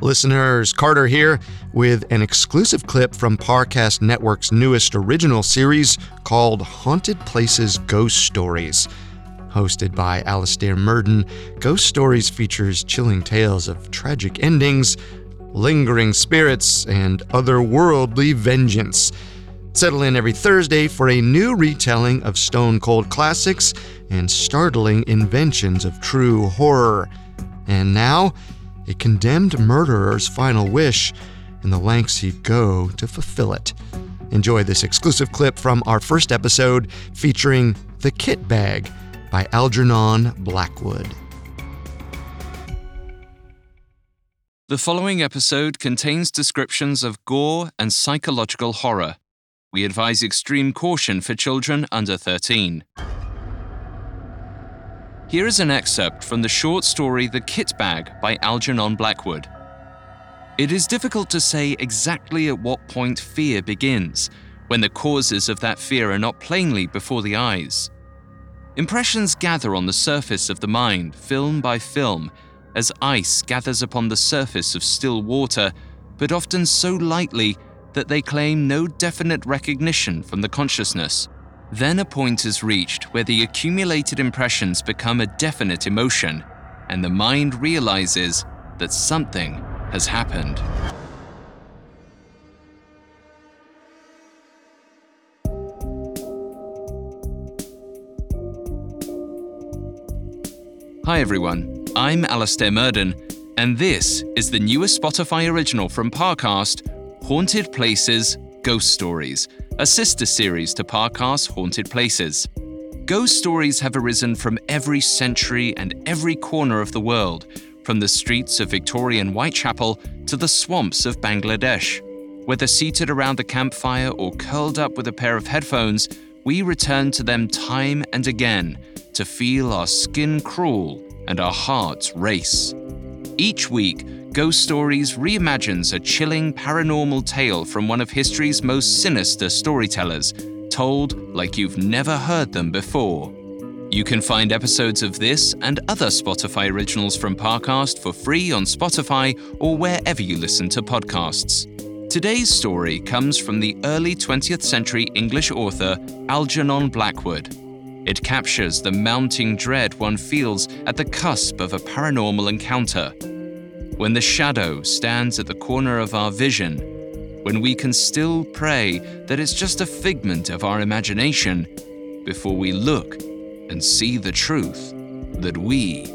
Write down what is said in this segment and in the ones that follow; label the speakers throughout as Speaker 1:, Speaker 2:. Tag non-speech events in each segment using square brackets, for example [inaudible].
Speaker 1: Listeners, Carter here with an exclusive clip from Parcast Network's newest original series called Haunted Places Ghost Stories. Hosted by Alastair Murden, Ghost Stories features chilling tales of tragic endings, lingering spirits, and otherworldly vengeance. Settle in every Thursday for a new retelling of stone cold classics and startling inventions of true horror. And now, a condemned murderer's final wish and the lengths he'd go to fulfill it. Enjoy this exclusive clip from our first episode featuring The Kit Bag by Algernon Blackwood.
Speaker 2: The following episode contains descriptions of gore and psychological horror. We advise extreme caution for children under 13. Here is an excerpt from the short story The Kit Bag by Algernon Blackwood. It is difficult to say exactly at what point fear begins, when the causes of that fear are not plainly before the eyes. Impressions gather on the surface of the mind, film by film, as ice gathers upon the surface of still water, but often so lightly that they claim no definite recognition from the consciousness. Then a point is reached where the accumulated impressions become a definite emotion, and the mind realizes that something has happened. Hi everyone, I'm Alastair Murden, and this is the newest Spotify original from Parcast, Haunted Places Ghost Stories, a sister series to Parcast's Haunted Places. Ghost stories have arisen from every century and every corner of the world, from the streets of Victorian Whitechapel to the swamps of Bangladesh. Whether seated around the campfire or curled up with a pair of headphones, we return to them time and again to feel our skin crawl and our hearts race. Each week, Ghost Stories reimagines a chilling paranormal tale from one of history's most sinister storytellers, told like you've never heard them before. You can find episodes of this and other Spotify originals from Parcast for free on Spotify or wherever you listen to podcasts. Today's story comes from the early 20th century English author Algernon Blackwood. It captures the mounting dread one feels at the cusp of a paranormal encounter when the shadow stands at the corner of our vision, when we can still pray that it's just a figment of our imagination before we look and see the truth that we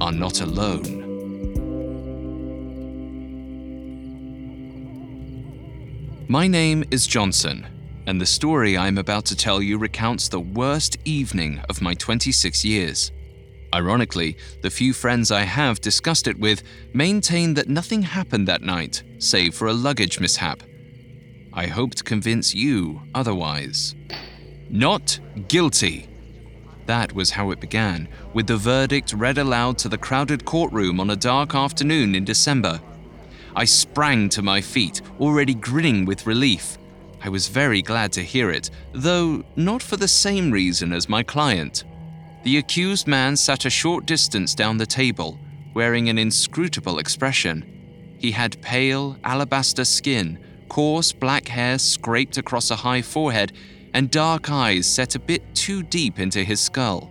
Speaker 2: are not alone. My name is Johnson, and the story I am about to tell you recounts the worst evening of my 26 years. Ironically, the few friends I have discussed it with maintain that nothing happened that night, save for a luggage mishap. I hope to convince you otherwise. Not guilty. That was how it began, with the verdict read aloud to the crowded courtroom on a dark afternoon in December. I sprang to my feet, already grinning with relief. I was very glad to hear it, though not for the same reason as my client. The accused man sat a short distance down the table, wearing an inscrutable expression. He had pale, alabaster skin, coarse black hair scraped across a high forehead, and dark eyes set a bit too deep into his skull.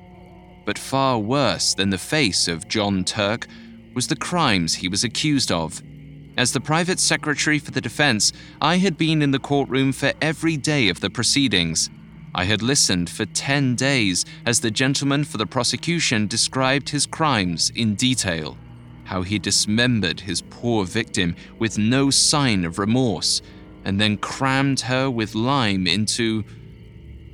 Speaker 2: But far worse than the face of John Turk was the crimes he was accused of. As the private secretary for the defense, I had been in the courtroom for every day of the proceedings. I had listened for 10 days as the gentleman for the prosecution described his crimes in detail. How he dismembered his poor victim with no sign of remorse, and then crammed her with lime into.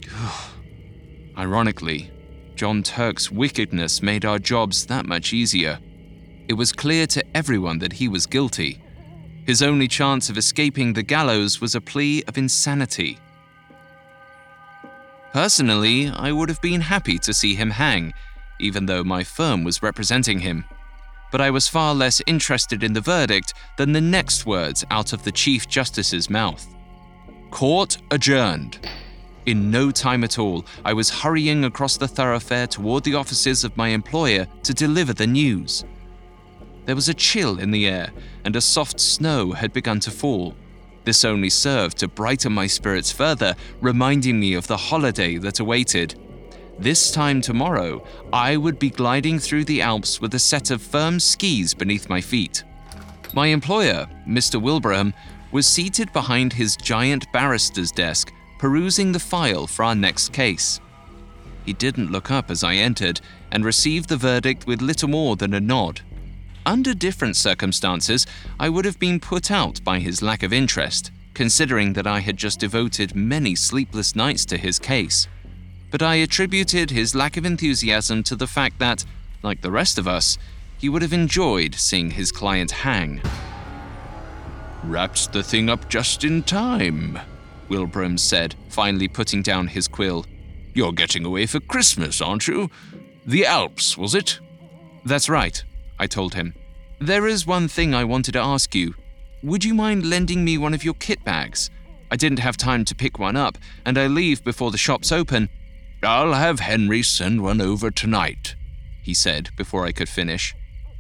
Speaker 2: [sighs] Ironically, John Turk's wickedness made our jobs that much easier. It was clear to everyone that he was guilty. His only chance of escaping the gallows was a plea of insanity. Personally, I would have been happy to see him hang, even though my firm was representing him. But I was far less interested in the verdict than the next words out of the Chief Justice's mouth. Court adjourned. In no time at all, I was hurrying across the thoroughfare toward the offices of my employer to deliver the news. There was a chill in the air, and a soft snow had begun to fall. This only served to brighten my spirits further, reminding me of the holiday that awaited. This time tomorrow, I would be gliding through the Alps with a set of firm skis beneath my feet. My employer, Mr. Wilbraham, was seated behind his giant barrister's desk, perusing the file for our next case. He didn't look up as I entered and received the verdict with little more than a nod. Under different circumstances, I would have been put out by his lack of interest, considering that I had just devoted many sleepless nights to his case but I attributed his lack of enthusiasm to the fact that, like the rest of us, he would have enjoyed seeing his client hang.
Speaker 3: Wrapped the thing up just in time, Wilbraham said, finally putting down his quill. You're getting away for Christmas, aren't you? The Alps, was it?
Speaker 2: That's right, I told him. There is one thing I wanted to ask you. Would you mind lending me one of your kit bags? I didn't have time to pick one up, and I leave before the shops open,
Speaker 3: I'll have Henry send one over tonight, he said before I could finish.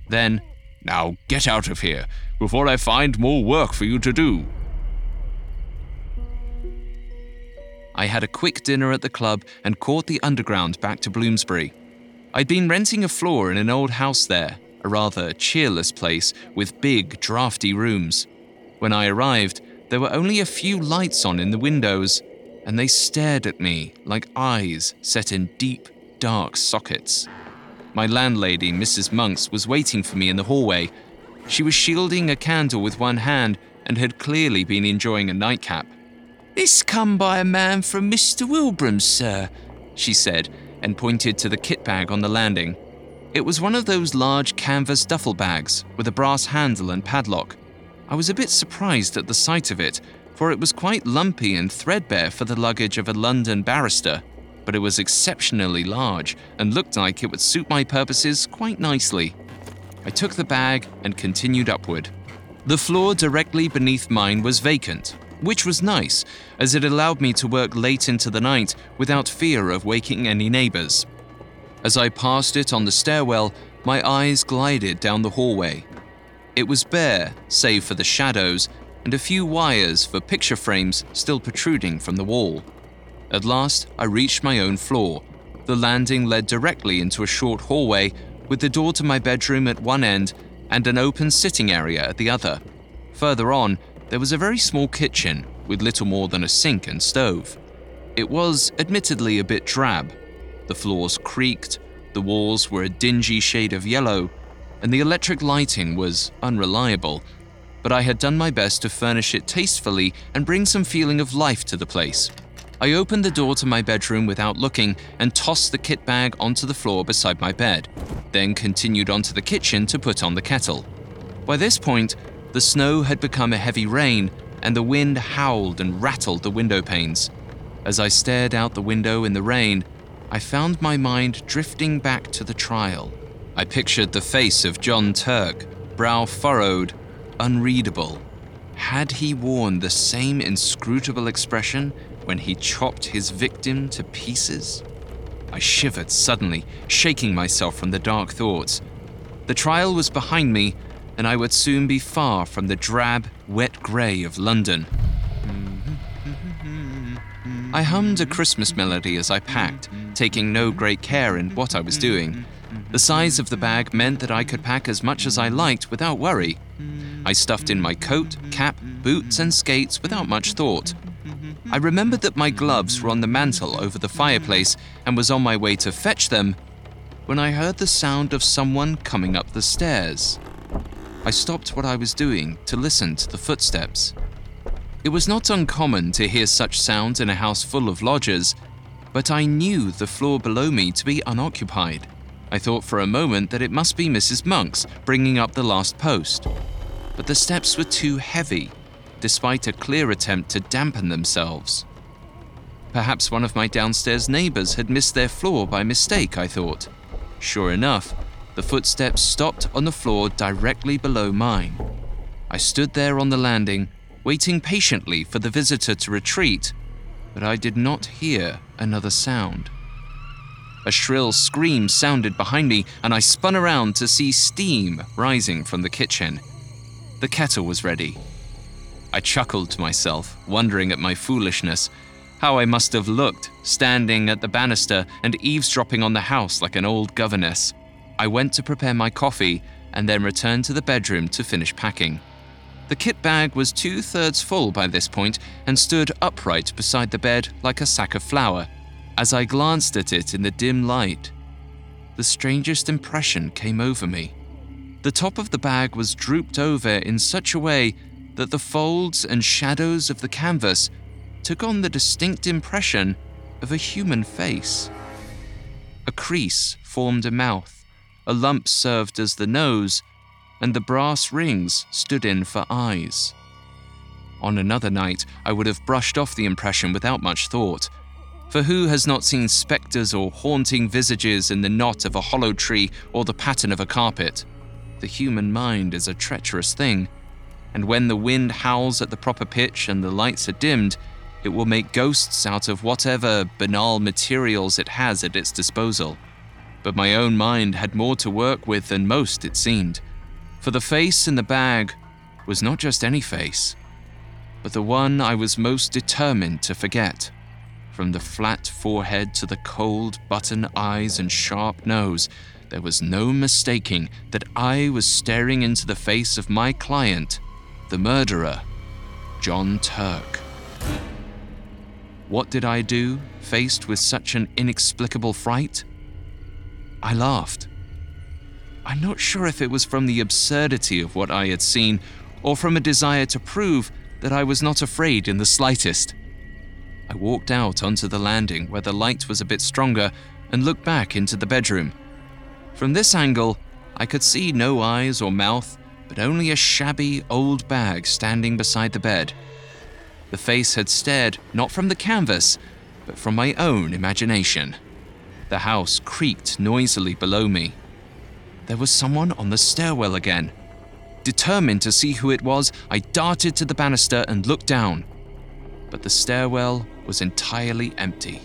Speaker 3: Then, now get out of here before I find more work for you to do.
Speaker 2: I had a quick dinner at the club and caught the underground back to Bloomsbury. I'd been renting a floor in an old house there, a rather cheerless place with big, drafty rooms. When I arrived, there were only a few lights on in the windows, and they stared at me like eyes set in deep, dark sockets. My landlady, Mrs. Monks, was waiting for me in the hallway. She was shielding a candle with one hand and had clearly been enjoying a nightcap.
Speaker 4: This come by a man from Mr. Wilbraham's, sir, she said, and pointed to the kit bag on the landing.
Speaker 2: It was one of those large canvas duffel bags with a brass handle and padlock. I was a bit surprised at the sight of it, for it was quite lumpy and threadbare for the luggage of a London barrister, but it was exceptionally large and looked like it would suit my purposes quite nicely. I took the bag and continued upward. The floor directly beneath mine was vacant, which was nice, as it allowed me to work late into the night without fear of waking any neighbors. As I passed it on the stairwell, my eyes glided down the hallway. It was bare, save for the shadows and a few wires for picture frames still protruding from the wall. At last, I reached my own floor. The landing led directly into a short hallway with the door to my bedroom at one end and an open sitting area at the other. Further on, there was a very small kitchen with little more than a sink and stove. It was admittedly a bit drab. The floors creaked, the walls were a dingy shade of yellow, and the electric lighting was unreliable but I had done my best to furnish it tastefully and bring some feeling of life to the place. I opened the door to my bedroom without looking and tossed the kit bag onto the floor beside my bed, then continued onto the kitchen to put on the kettle. By this point, the snow had become a heavy rain and the wind howled and rattled the window panes. As I stared out the window in the rain, I found my mind drifting back to the trial. I pictured the face of John Turk, brow furrowed, unreadable. Had he worn the same inscrutable expression when he chopped his victim to pieces? I shivered suddenly, shaking myself from the dark thoughts. The trial was behind me, and I would soon be far from the drab, wet grey of London. I hummed a Christmas melody as I packed, taking no great care in what I was doing. The size of the bag meant that I could pack as much as I liked without worry. I stuffed in my coat, cap, boots, and skates without much thought. I remembered that my gloves were on the mantel over the fireplace and was on my way to fetch them when I heard the sound of someone coming up the stairs. I stopped what I was doing to listen to the footsteps. It was not uncommon to hear such sounds in a house full of lodgers, but I knew the floor below me to be unoccupied. I thought for a moment that it must be Mrs. Monks bringing up the last post but the steps were too heavy, despite a clear attempt to dampen themselves. Perhaps one of my downstairs neighbors had missed their floor by mistake, I thought. Sure enough, the footsteps stopped on the floor directly below mine. I stood there on the landing, waiting patiently for the visitor to retreat, but I did not hear another sound. A shrill scream sounded behind me, and I spun around to see steam rising from the kitchen. The kettle was ready. I chuckled to myself, wondering at my foolishness, how I must have looked, standing at the banister and eavesdropping on the house like an old governess. I went to prepare my coffee and then returned to the bedroom to finish packing. The kit bag was two thirds full by this point and stood upright beside the bed like a sack of flour. As I glanced at it in the dim light, the strangest impression came over me. The top of the bag was drooped over in such a way that the folds and shadows of the canvas took on the distinct impression of a human face. A crease formed a mouth, a lump served as the nose, and the brass rings stood in for eyes. On another night, I would have brushed off the impression without much thought for who has not seen spectres or haunting visages in the knot of a hollow tree or the pattern of a carpet? The human mind is a treacherous thing, and when the wind howls at the proper pitch and the lights are dimmed, it will make ghosts out of whatever banal materials it has at its disposal. But my own mind had more to work with than most, it seemed, for the face in the bag was not just any face, but the one I was most determined to forget. From the flat forehead to the cold button eyes and sharp nose, there was no mistaking that I was staring into the face of my client, the murderer, John Turk. What did I do, faced with such an inexplicable fright? I laughed. I'm not sure if it was from the absurdity of what I had seen or from a desire to prove that I was not afraid in the slightest. I walked out onto the landing where the light was a bit stronger and looked back into the bedroom. From this angle, I could see no eyes or mouth, but only a shabby old bag standing beside the bed. The face had stared not from the canvas, but from my own imagination. The house creaked noisily below me. There was someone on the stairwell again. Determined to see who it was, I darted to the banister and looked down. But the stairwell was entirely empty.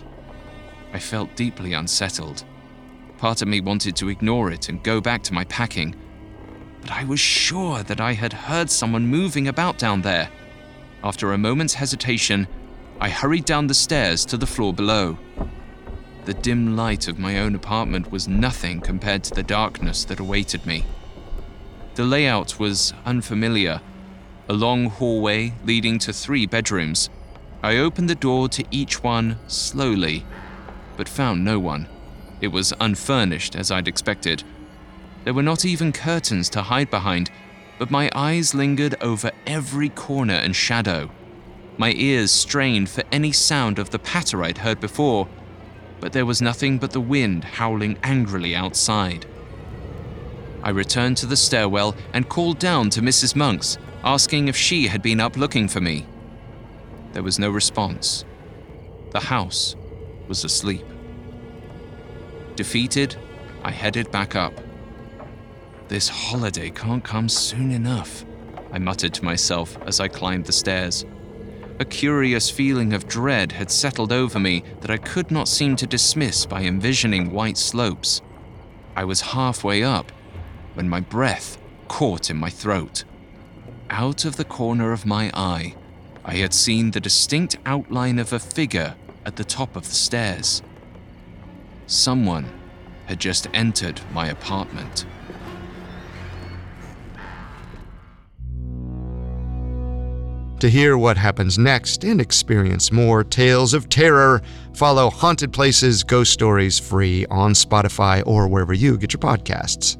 Speaker 2: I felt deeply unsettled. Part of me wanted to ignore it and go back to my packing, but I was sure that I had heard someone moving about down there. After a moment's hesitation, I hurried down the stairs to the floor below. The dim light of my own apartment was nothing compared to the darkness that awaited me. The layout was unfamiliar a long hallway leading to three bedrooms. I opened the door to each one slowly, but found no one. It was unfurnished, as I'd expected. There were not even curtains to hide behind, but my eyes lingered over every corner and shadow. My ears strained for any sound of the patter I'd heard before, but there was nothing but the wind howling angrily outside. I returned to the stairwell and called down to Mrs. Monks, asking if she had been up looking for me. There was no response. The house was asleep. Defeated, I headed back up. This holiday can't come soon enough, I muttered to myself as I climbed the stairs. A curious feeling of dread had settled over me that I could not seem to dismiss by envisioning white slopes. I was halfway up when my breath caught in my throat. Out of the corner of my eye, I had seen the distinct outline of a figure at the top of the stairs. Someone had just entered my apartment.
Speaker 1: To hear what happens next and experience more tales of terror, follow Haunted Places Ghost Stories free on Spotify or wherever you get your podcasts.